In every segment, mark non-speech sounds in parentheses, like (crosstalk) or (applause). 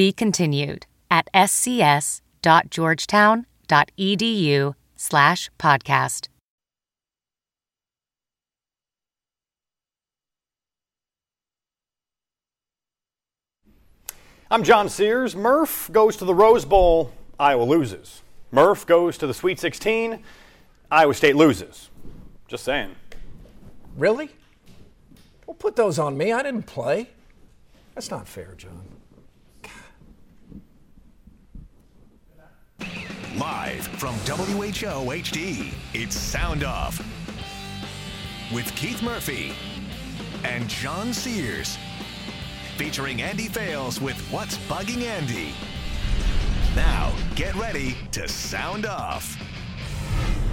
Be continued at scs.georgetown.edu slash podcast. I'm John Sears. Murph goes to the Rose Bowl, Iowa loses. Murph goes to the Sweet 16, Iowa State loses. Just saying. Really? Well, put those on me. I didn't play. That's not fair, John. Live from WHO HD, it's Sound Off with Keith Murphy and John Sears. Featuring Andy Fales with What's Bugging Andy. Now, get ready to sound off.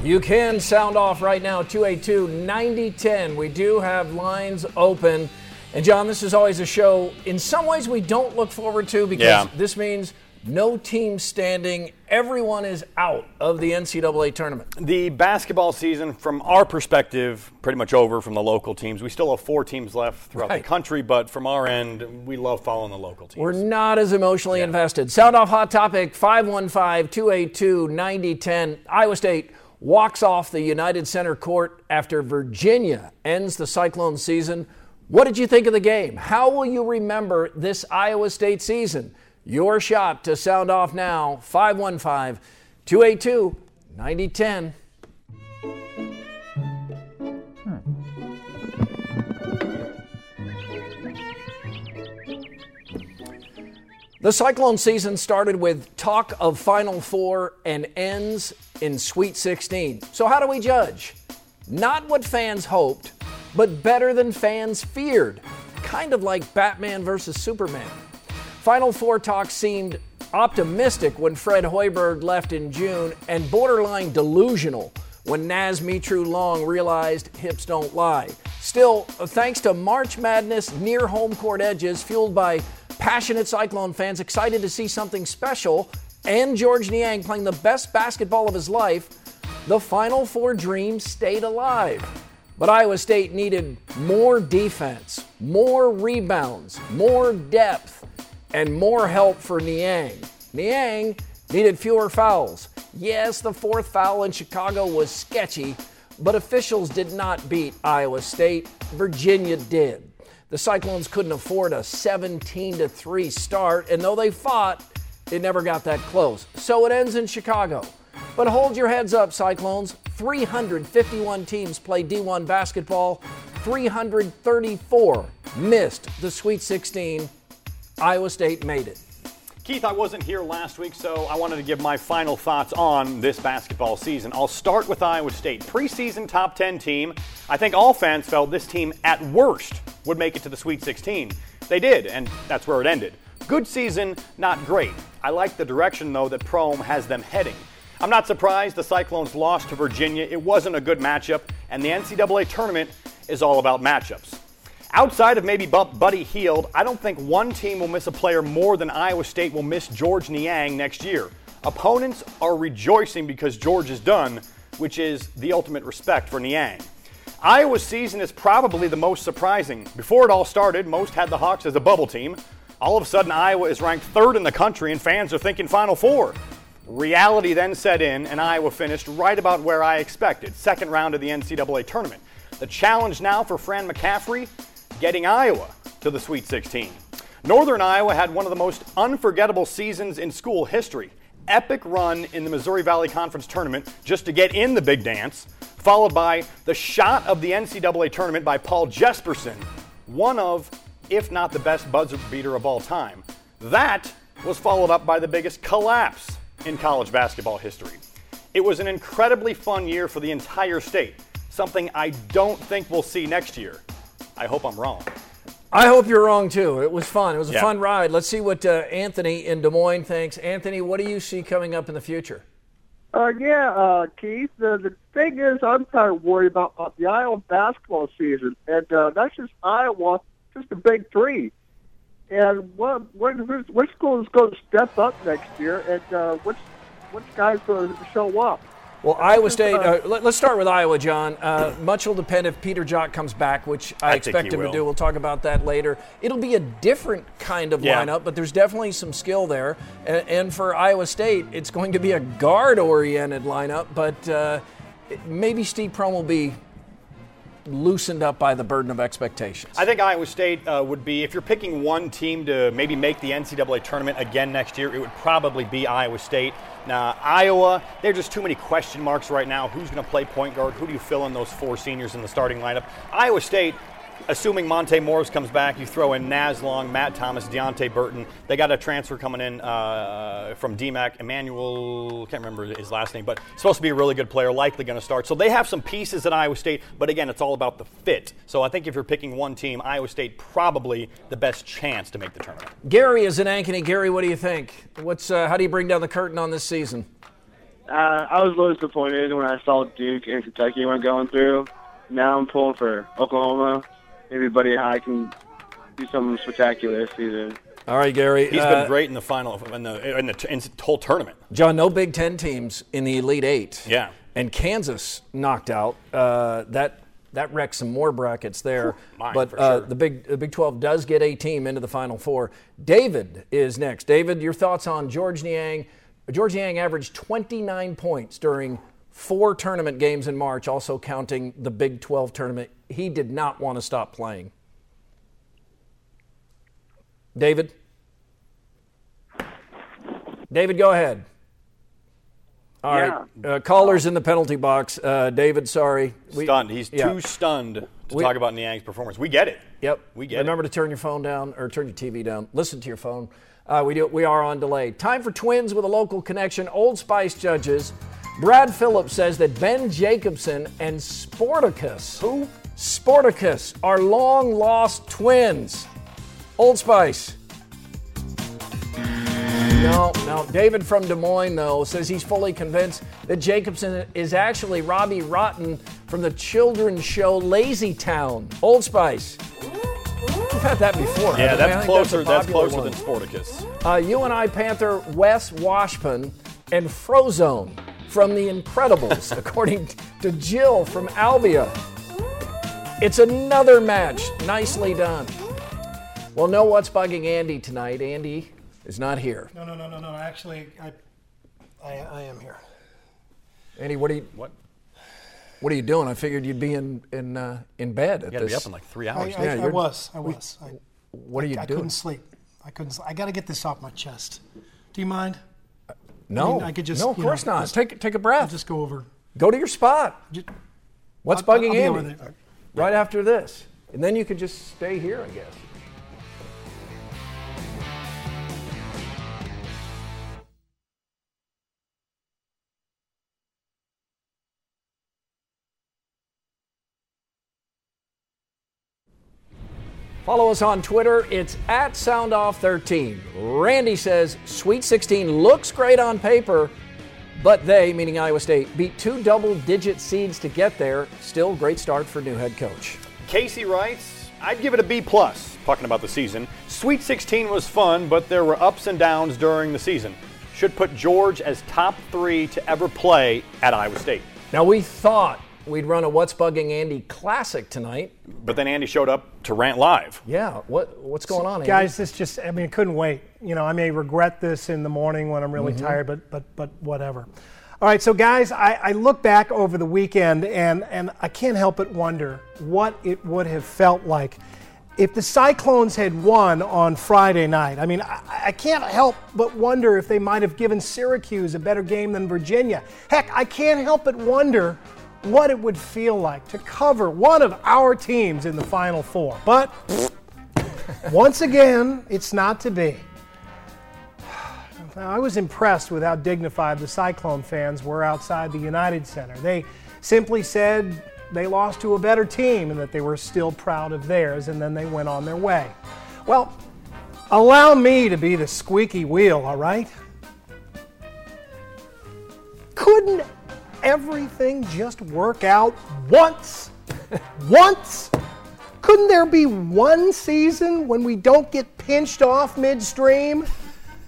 You can sound off right now, 282 9010. We do have lines open. And John, this is always a show in some ways we don't look forward to because Yeah. this means no team standing. Everyone is out of the NCAA tournament. The basketball season, from our perspective, pretty much over from the local teams. We still have four teams left throughout Right. the country, but from our end, we love following the local teams. We're not as emotionally invested. Sound off hot topic 515 282 9010. Iowa State walks off the United Center court after Virginia ends the Cyclone season. What did you think of the game? How will you remember this Iowa State season? Your shot to sound off now 515 282 9010. Hmm. The Cyclone season started with talk of Final Four and ends in Sweet 16. So, how do we judge? Not what fans hoped, but better than fans feared. Kind of like Batman versus Superman. Final Four talk seemed optimistic when Fred Hoiberg left in June and borderline delusional when Naz Mitrou-Long realized hips don't lie. Still, thanks to March Madness near home court edges fueled by passionate Cyclone fans excited to see something special and George Niang playing the best basketball of his life, the Final Four dream stayed alive. But Iowa State needed more defense, more rebounds, more depth, and more help for Niang. Niang needed fewer fouls. Yes, the fourth foul in Chicago was sketchy, but officials did not beat Iowa State. Virginia did. The Cyclones couldn't afford a 17 to 3 start, and though they fought, it never got that close. So it ends in Chicago. But hold your heads up, Cyclones. 351 teams play D1 basketball. 334 missed the Sweet 16. Iowa State made it. Keith, I wasn't here last week, so I wanted to give my final thoughts on this basketball season. I'll start with Iowa State. Preseason top 10 team. I think all fans felt this team, at worst, would make it to the Sweet 16. They did, and that's where it ended. Good season, not great. I like the direction, though, that Prohm has them heading. I'm not surprised the Cyclones lost to Virginia. It wasn't a good matchup, and the NCAA tournament is all about matchups. Outside of maybe Buddy Hield, I don't think one team will miss a player more than Iowa State will miss George Niang next year. Opponents are rejoicing because George is done, which is the ultimate respect for Niang. Iowa's season is probably the most surprising. Before it all started, most had the Hawks as a bubble team. All of a sudden, Iowa is ranked third in the country, and fans are thinking Final Four. Reality then set in, and Iowa finished right about where I expected second round of the NCAA tournament. The challenge now for Fran McCaffery getting Iowa to the Sweet 16. Northern Iowa had one of the most unforgettable seasons in school history. Epic run in the Missouri Valley Conference tournament just to get in the big dance, followed by the shot of the NCAA tournament by Paul Jesperson, one of, if not the best buzzer beater of all time. That was followed up by the biggest collapse in college basketball history. It was an incredibly fun year for the entire state, something I don't think we'll see next year. I hope I'm wrong. I hope you're wrong too. It was fun. It was a Yeah. fun ride. Let's see what uh, Anthony in Des Moines thinks. Anthony, what do you see coming up in the future? Uh, yeah, uh, Keith. The the thing is, I'm kind of worried about, about the Iowa basketball season, and uh, that's just Iowa, just the big three. And what what which school is going to step up next year, and uh, which which guys going to show up? Well, Iowa (laughs) State. Uh, let, us start with Iowa, John. Uh, much will depend if Peter Jok comes back, which I, I expect he him to do. We'll talk about that later. It'll be a different kind of Yeah. lineup, but there's definitely some skill there. And, and for Iowa State, it's going to be a guard-oriented lineup, but uh, maybe Steve Prohm will be loosened up by the burden of expectations. I think Iowa State uh, would be, if you're picking one team to maybe make the NCAA tournament again next year, it would probably be Iowa State. Now, Iowa, there are just too many question marks right now. Who's going to play point guard? Who do you fill in those four seniors in the starting lineup? Iowa State, assuming Monte Morris comes back, you throw in Naz Long, Matt Thomas, Deonte Burton. They got a transfer coming in uh, from DMACC, Emmanuel, can't remember his last name, but supposed to be a really good player, likely going to start. So they have some pieces at Iowa State, but again, it's all about the fit. So I think if you're picking one team, Iowa State probably the best chance to make the tournament. Gary is in Ankeny. Gary, what do you think? What's uh, how do you bring down the curtain on this season? Uh, I was a little disappointed when I saw Duke and Kentucky went going through. Now I'm pulling for Oklahoma. Maybe Buddy Hield can do something spectacular this season. All right, Gary. He's uh, been great in the final, in the, in the, in the whole tournament. John, no Big Ten teams in the Elite Eight. Yeah. And Kansas knocked out. Uh, that that wrecked some more brackets there. mine, but for uh, sure. the Big the Big 12 does get a team into the Final Four. David is next. David, your thoughts on George Niang? George Niang averaged 29 points during four tournament games in March, also counting the Big 12 tournament. He did not want to stop playing. David? David, go ahead. All right, Uh, callers in the penalty box. Uh, David, sorry. We- Stunned. He's yeah. too stunned to We- talk about Niang's performance. We get it. Yep. We get Remember to turn your phone down or turn your TV down. Listen to your phone. Uh, we do. We are on delay. Time for twins with a local connection. Old Spice judges. Brad Phillips says that Ben Jacobson and Sportacus, who Sportacus, are long lost twins. Old Spice. No, no. David from Des Moines, though, says he's fully convinced that Jacobson is actually Robbie Rotten from the children's show Lazy Town. Old Spice. We've had that before. Yeah, haven't we? I that's closer. a That's, closer than Sportacus. Uh, UNI, Panther, Wes Washpun, and Frozone from The Incredibles, (laughs) according to Jill from Albia. It's another match. Nicely done. Well, know what's bugging Andy tonight. Andy is not here. No, no, no, no, no. Actually, I, I, I am here. Andy, what are you What? what are you doing? I figured you'd be in in uh, in bed at You got to this. be up in like three I, hours. I, Yeah, I you're- was. I was. I, what are you I doing? I couldn't sleep. I couldn't. sl- I got to get this off my chest. Do you mind? no, I mean, I could just, no, of course know, not. just- take take a I'll breath. just go over. Go to your spot. Just, What's I'll- bugging I'll be Andy? Right after this, and then you could just stay here, I guess. Follow us on Twitter. It's at SoundOff13. Randy says Sweet 16 looks great on paper, but they, meaning Iowa State, beat two double digit seeds to get there. Still, great start for new head coach. Casey writes, I'd give it a B plus. Talking about the season, Sweet 16 was fun, but there were ups and downs during the season. Should put George as top three to ever play at Iowa State. Now, we thought we'd run a What's Bugging Andy classic tonight. But then Andy showed up to rant live. Yeah, what what's going on, Andy? Guys, this just, I mean, I couldn't wait. You know, I may regret this in the morning when I'm really mm-hmm. tired, but, but, but whatever. All right, so guys, I, I look back over the weekend and, and I can't help but wonder what it would have felt like if the Cyclones had won on Friday night. I mean, I, I can't help but wonder if they might have given Syracuse a better game than Virginia. Heck, I can't help but wonder what it would feel like to cover one of our teams in the Final Four. But once again, it's not to be. I was impressed with how dignified the Cyclone fans were outside the United Center. They simply said, they lost to a better team and that they were still proud of theirs, and then they went on their way. Well, allow me to be the squeaky wheel, all right? Couldn't everything just work out once? (laughs) once? Couldn't there be one season when we don't get pinched off midstream?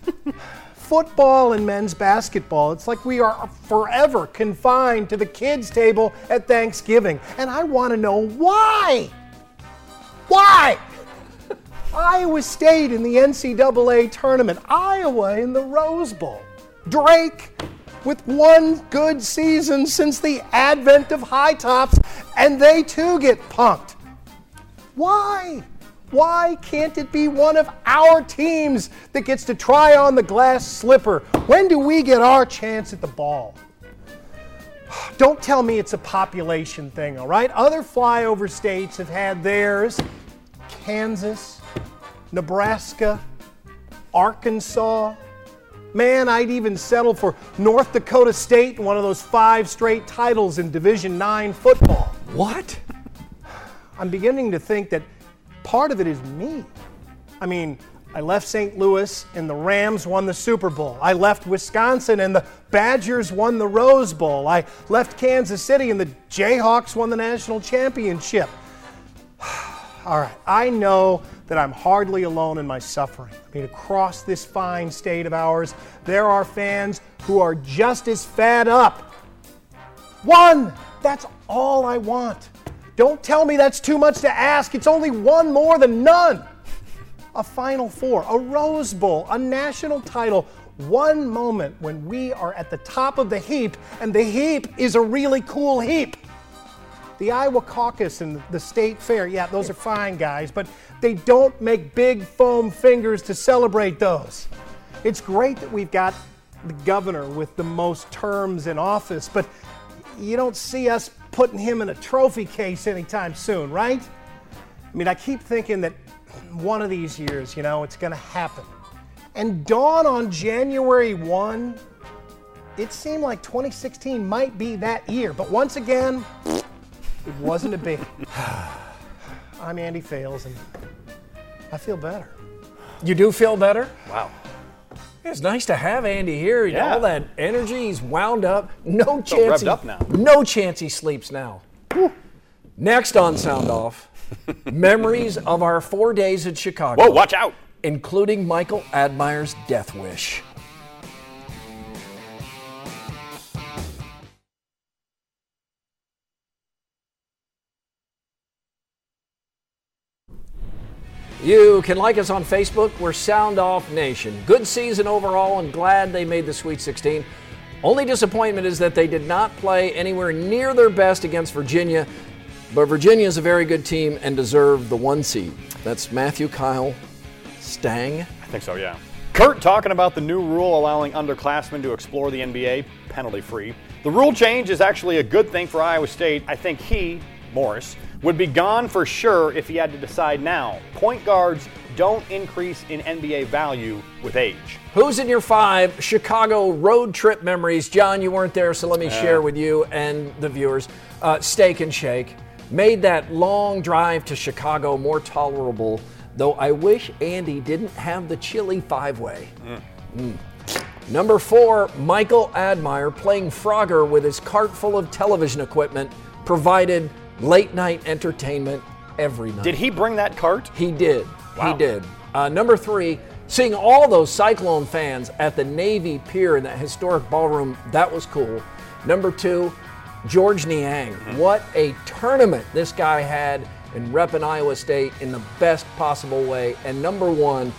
(laughs) Football and men's basketball, it's like we are forever confined to the kids' table at Thanksgiving. And I want to know why. Why? Iowa State in the NCAA tournament, Iowa in the Rose Bowl, Drake with one good season since the advent of high tops, and they too get punked. Why? Why can't it be one of our teams that gets to try on the glass slipper? When do we get our chance at the ball? (sighs) Don't tell me it's a population thing, all right? Other flyover states have had theirs. Kansas, Nebraska, Arkansas. Man, I'd even settle for North Dakota State in one of those five straight titles in Division 9 football. What? I'm beginning to think that part of it is me. I mean, I left St. Louis and the Rams won the Super Bowl. I left Wisconsin and the Badgers won the Rose Bowl. I left Kansas City and the Jayhawks won the national championship. All right, I know that I'm hardly alone in my suffering. I mean, across this fine state of ours, there are fans who are just as fed up. One! That's all I want. Don't tell me that's too much to ask. It's only one more than none. A Final Four, a Rose Bowl, a national title. One moment when we are at the top of the heap, and the heap is a really cool heap. The Iowa caucus and the state fair, yeah, those are fine, guys, but they don't make big foam fingers to celebrate those. It's great that we've got the governor with the most terms in office, but you don't see us putting him in a trophy case anytime soon, right? I mean, I keep thinking that one of these years, you know, it's going to happen. And dawn on January 1, it seemed like 2016 might be that year. But once again, it wasn't to be. (sighs) I'm Andy Fales, and I feel better. You do feel better? Wow. It's nice to have Andy here. Yeah. All that energy, he's wound up. No chance. revved he, up now. No chance he sleeps now. Next on Sound Off, (laughs) memories of our four days at Chicago, Whoa, watch out. including Michael Admire's death wish. You can like us on Facebook. We're Sound Off Nation. Good season overall and glad they made the Sweet 16. Only disappointment is that they did not play anywhere near their best against Virginia, but Virginia is a very good team and deserved the one seed. That's Matthew Kyle Stang. I think so, yeah. Kurt talking about the new rule allowing underclassmen to explore the NBA penalty free. The rule change is actually a good thing for Iowa State. I think he, Morris, would be gone for sure if he had to decide now. Point guards don't increase in NBA value with age. Who's in your five Chicago road trip memories? John, you weren't there, so let me uh. share with you and the viewers. Uh, Steak and Shake made that long drive to Chicago more tolerable, though I wish Andy didn't have the chili five way. Mm. Mm. Number four, Michael Admire playing Frogger with his cart full of television equipment provided late night entertainment every night. Did he bring that cart? He did. Wow. He did. Uh, number three, seeing all those Cyclone fans at the Navy Pier in that historic ballroom, that was cool. Number two, George Niang. What a tournament this guy had in repping Iowa State in the best possible way. And number one,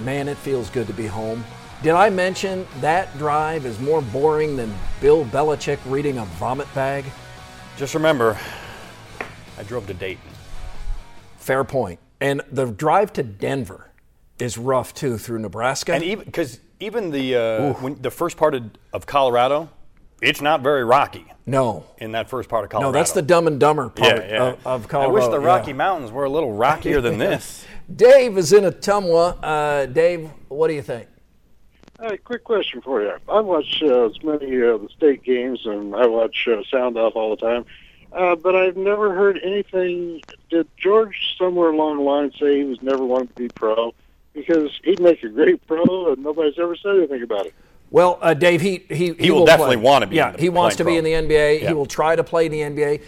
man, it feels good to be home. Did I mention that drive is more boring than Bill Belichick reading a vomit bag? Just remember, I drove to Dayton. Fair point. And the drive to Denver is rough too through Nebraska. And even because even the uh, when, the first part of, of Colorado, it's not very rocky no, in that first part of Colorado. no, that's the Dumb and Dumber part yeah, yeah. Of, of I wish the Rocky yeah. Mountains were a little rockier than (laughs) this. Dave is in Ottumwa. Uh, Dave, what do you think? Hey, quick question for you. I watch uh, as many uh, the state games, and I watch uh, Sound Off all the time. Uh, but I've never heard anything. Did George somewhere along the line say he was never wanted to be pro? Because he'd make a great pro, and nobody's ever said anything about it. Well, uh, Dave, he he, He will definitely play. want to be Yeah, in the- he wants to playing be in the NBA. Yeah. He will try to play in the NBA.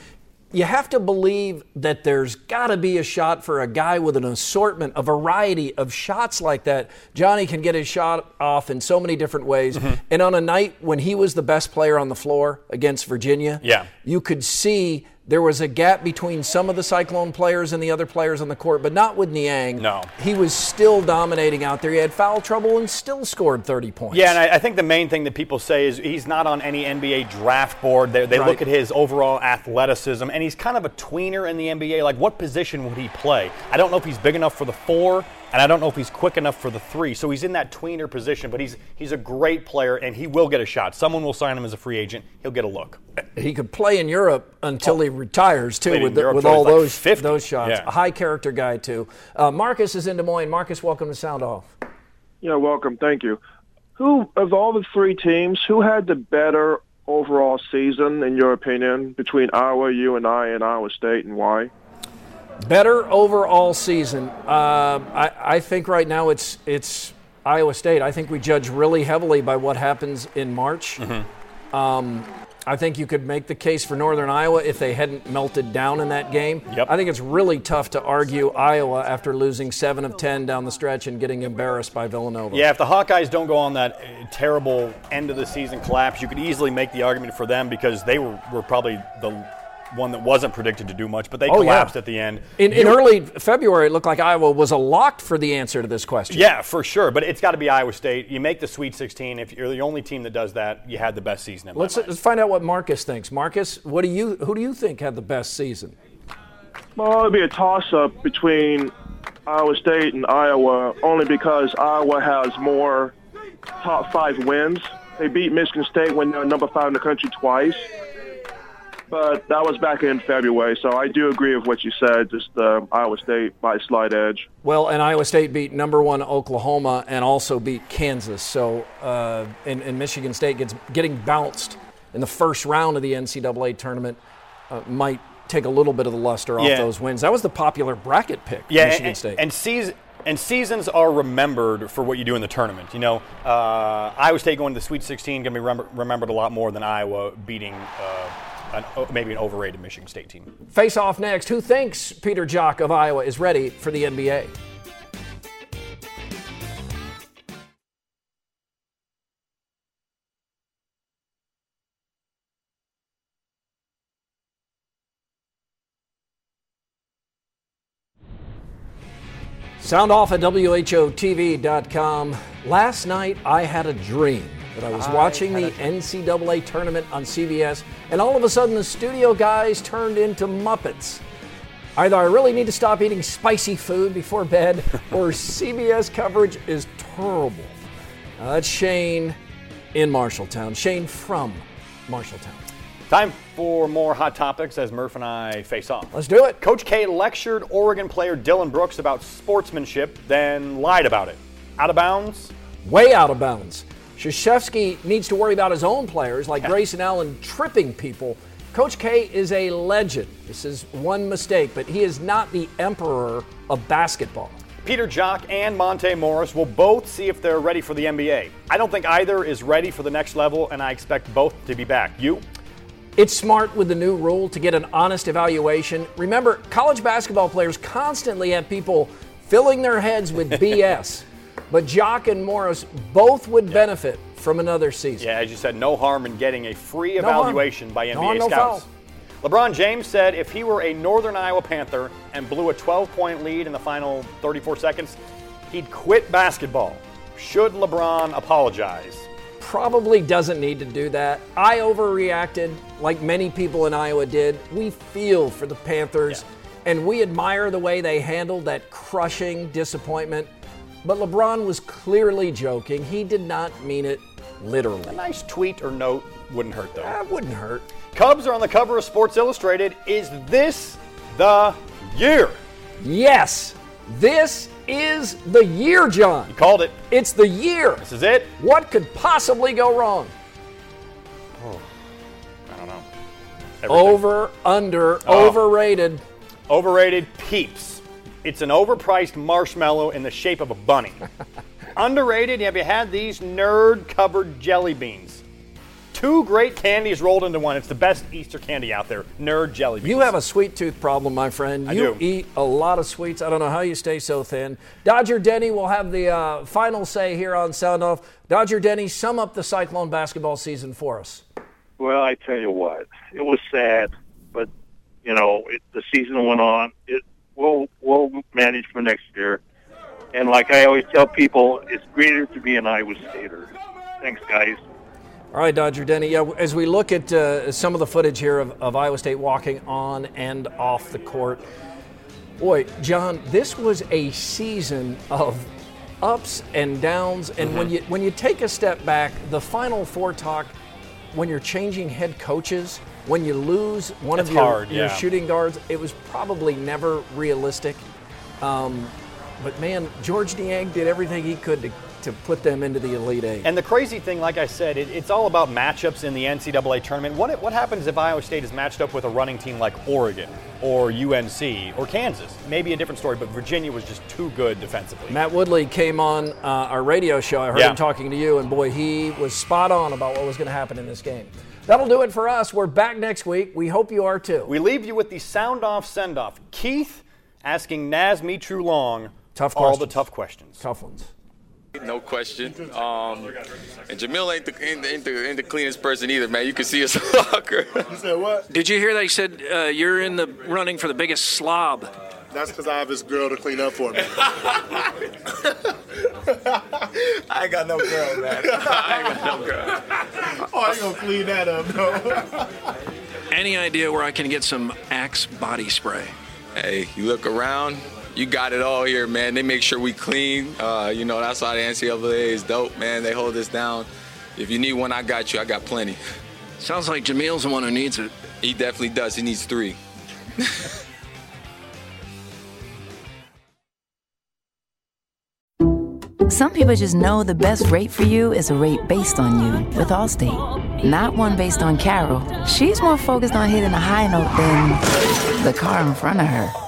You have to believe that there's got to be a shot for a guy with an assortment, a variety of shots like that. Johnny can get his shot off in so many different ways. Mm-hmm. And on a night when he was the best player on the floor against Virginia, Yeah. you could see there was a gap between some of the Cyclone players and the other players on the court, but not with Niang. No. He was still dominating out there. He had foul trouble and still scored 30 points. Yeah, and I, I think the main thing that people say is he's not on any NBA draft board. They, they Right. look at his overall athleticism, and he's kind of a tweener in the NBA. Like, what position would he play? I don't know if he's big enough for the four, and I don't know if he's quick enough for the three. So he's in that tweener position, but he's he's a great player, and he will get a shot. Someone will sign him as a free agent. He'll get a look. he could play in Europe until he retires too, Played with, the, Europe with all like those 50. those shots. Yeah. A high character guy too. Uh, Marcus is in Des Moines. Marcus, welcome to Sound Off. Yeah, welcome. Thank you. Who of all the three teams, who had the better overall season in your opinion between Iowa, UNI, and Iowa State, and why? Better overall season. Uh, I, I think right now it's it's Iowa State. I think we judge really heavily by what happens in March. Mm-hmm. Um, I think you could make the case for Northern Iowa if they hadn't melted down in that game. Yep. I think it's really tough to argue Iowa after losing seven of ten down the stretch and getting embarrassed by Villanova. Yeah, if the Hawkeyes don't go on that uh, terrible end of the season collapse, you could easily make the argument for them because they were, were probably the one that wasn't predicted to do much, but they Oh, yeah. collapsed at the end. In, in early February, it looked like Iowa was a lock for the answer to this question. Yeah, for sure. But it's got to be Iowa State. You make the Sweet 16. If you're the only team that does that, you had the best season in Let's, mind. let's find out what Marcus thinks. Marcus, what do you who do you think had the best season? Well, it'd be a toss-up between Iowa State and Iowa, only because Iowa has more top five wins. They beat Michigan State when they're number five in the country twice, but that was back in February. So I do agree with what you said. Just uh, Iowa State by a slight edge. Well, and Iowa State beat number one Oklahoma and also beat Kansas. So, uh, and, and Michigan State gets getting bounced in the first round of the NCAA tournament uh, might take a little bit of the luster off Yeah. those wins. That was the popular bracket pick. yeah, Michigan and, State. and season and seasons are remembered for what you do in the tournament. You know, uh, Iowa State going to the Sweet 16 going to be remember, remembered a lot more than Iowa beating uh, an, maybe an overrated Michigan State team. Face off next. Who thinks Peter Jok of Iowa is ready for the NBA? Sound off at WHOTV.com. Last night I had a dream that I was watching the NCAA tournament on CBS, and all of a sudden the studio guys turned into Muppets. Either I really need to stop eating spicy food before bed, (laughs) or CBS coverage is terrible. Uh, that's Shane in Marshalltown. Shane from Marshalltown. Time for more hot topics as Murph and I face off. Let's do it. Coach K lectured Oregon player Dillon Brooks about sportsmanship, then lied about it. Out of bounds? way out of bounds. Krzyzewski needs to worry about his own players like Grayson Allen tripping people. Coach K is a legend. This is one mistake, but he is not the emperor of basketball. Peter Jok and Monte Morris will both see if they're ready for the NBA. I don't think either is ready for the next level, and I expect both to be back. You? It's smart with the new rule to get an honest evaluation. Remember, college basketball players constantly have people filling their heads with (laughs) BS. But Jok and Morris both would benefit from another season. Yeah, as you said, no harm in getting a free No harm. evaluation by NBA No harm, no scouts. foul. LeBron James said if he were a Northern Iowa Panther and blew a 12 point lead in the final 34 seconds, he'd quit basketball. Should LeBron apologize? probably doesn't need to do that. I overreacted like many people in Iowa did. We feel for the Panthers and we admire the way they handled that crushing disappointment. But LeBron was clearly joking. He did not mean it literally. A nice tweet or note wouldn't hurt, though. That wouldn't hurt. Cubs are on the cover of Sports Illustrated. Is this the year? Yes, this is the year, John. You called it. It's the year. This is it. What could possibly go wrong? Oh, I don't know. Over, under, Oh. overrated. Overrated Peeps. It's an overpriced marshmallow in the shape of a bunny. (laughs) Underrated, have you had these nerd covered jelly beans? Two great candies rolled into one. It's the best Easter candy out there. Nerd jelly beans. You have a sweet tooth problem, my friend. I you do. eat a lot of sweets. I don't know how you stay so thin. Dodger Denny will have the uh, final say here on Sound Off. Dodger Denny, sum up the Cyclone basketball season for us. Well, I tell you what, it was sad, but you know, it, the season went on. It we'll we'll manage for next year. And like I always tell people, it's greater to be an Iowa Stater. Thanks, guys. All right, Dodger Denny. Yeah, as we look at uh, some of the footage here of, of Iowa State walking on and off the court, boy, John, this was a season of ups and downs. And when you when you take a step back, the Final Four talk, when you're changing head coaches, when you lose one It's of your, hard, your yeah. shooting guards, it was probably never realistic. Um, but man, George Niang did everything he could to, to put them into the Elite Eight. And the crazy thing, like I said, it, it's all about matchups in the NCAA tournament. What, what happens if Iowa State is matched up with a running team like Oregon or UNC or Kansas? Maybe a different story, but Virginia was just too good defensively. Matt Woodley came on uh, our radio show. I heard Yeah. him talking to you, and boy, he was spot on about what was going to happen in this game. That'll do it for us. We're back next week. We hope you are too. We leave you with the sound off send off. Keith asking Naz True Long Tough all the tough questions. Tough ones. No question. Um, and Jameel ain't the, ain't, the, ain't, the, ain't the cleanest person either, man. You can see his (laughs) locker. You said what? Did you hear that they said uh, you're in the running for the biggest slob? That's because I have this girl to clean up for me. (laughs) I ain't got no girl, man. (laughs) I ain't got no girl. oh, I ain't gonna clean that up, though. Any idea where I can get some Axe body spray? Hey, you look around, you got it all here, man. They make sure we clean. Uh, you know, that's why the NCAA is dope, man. They hold us down. If you need one, I got you. I got plenty. Sounds like Jameel's the one who needs it. He definitely does. He needs three. Some people just know the best rate for you is a rate based on you with Allstate, not one based on Carol. She's more focused on hitting a high note than the car in front of her.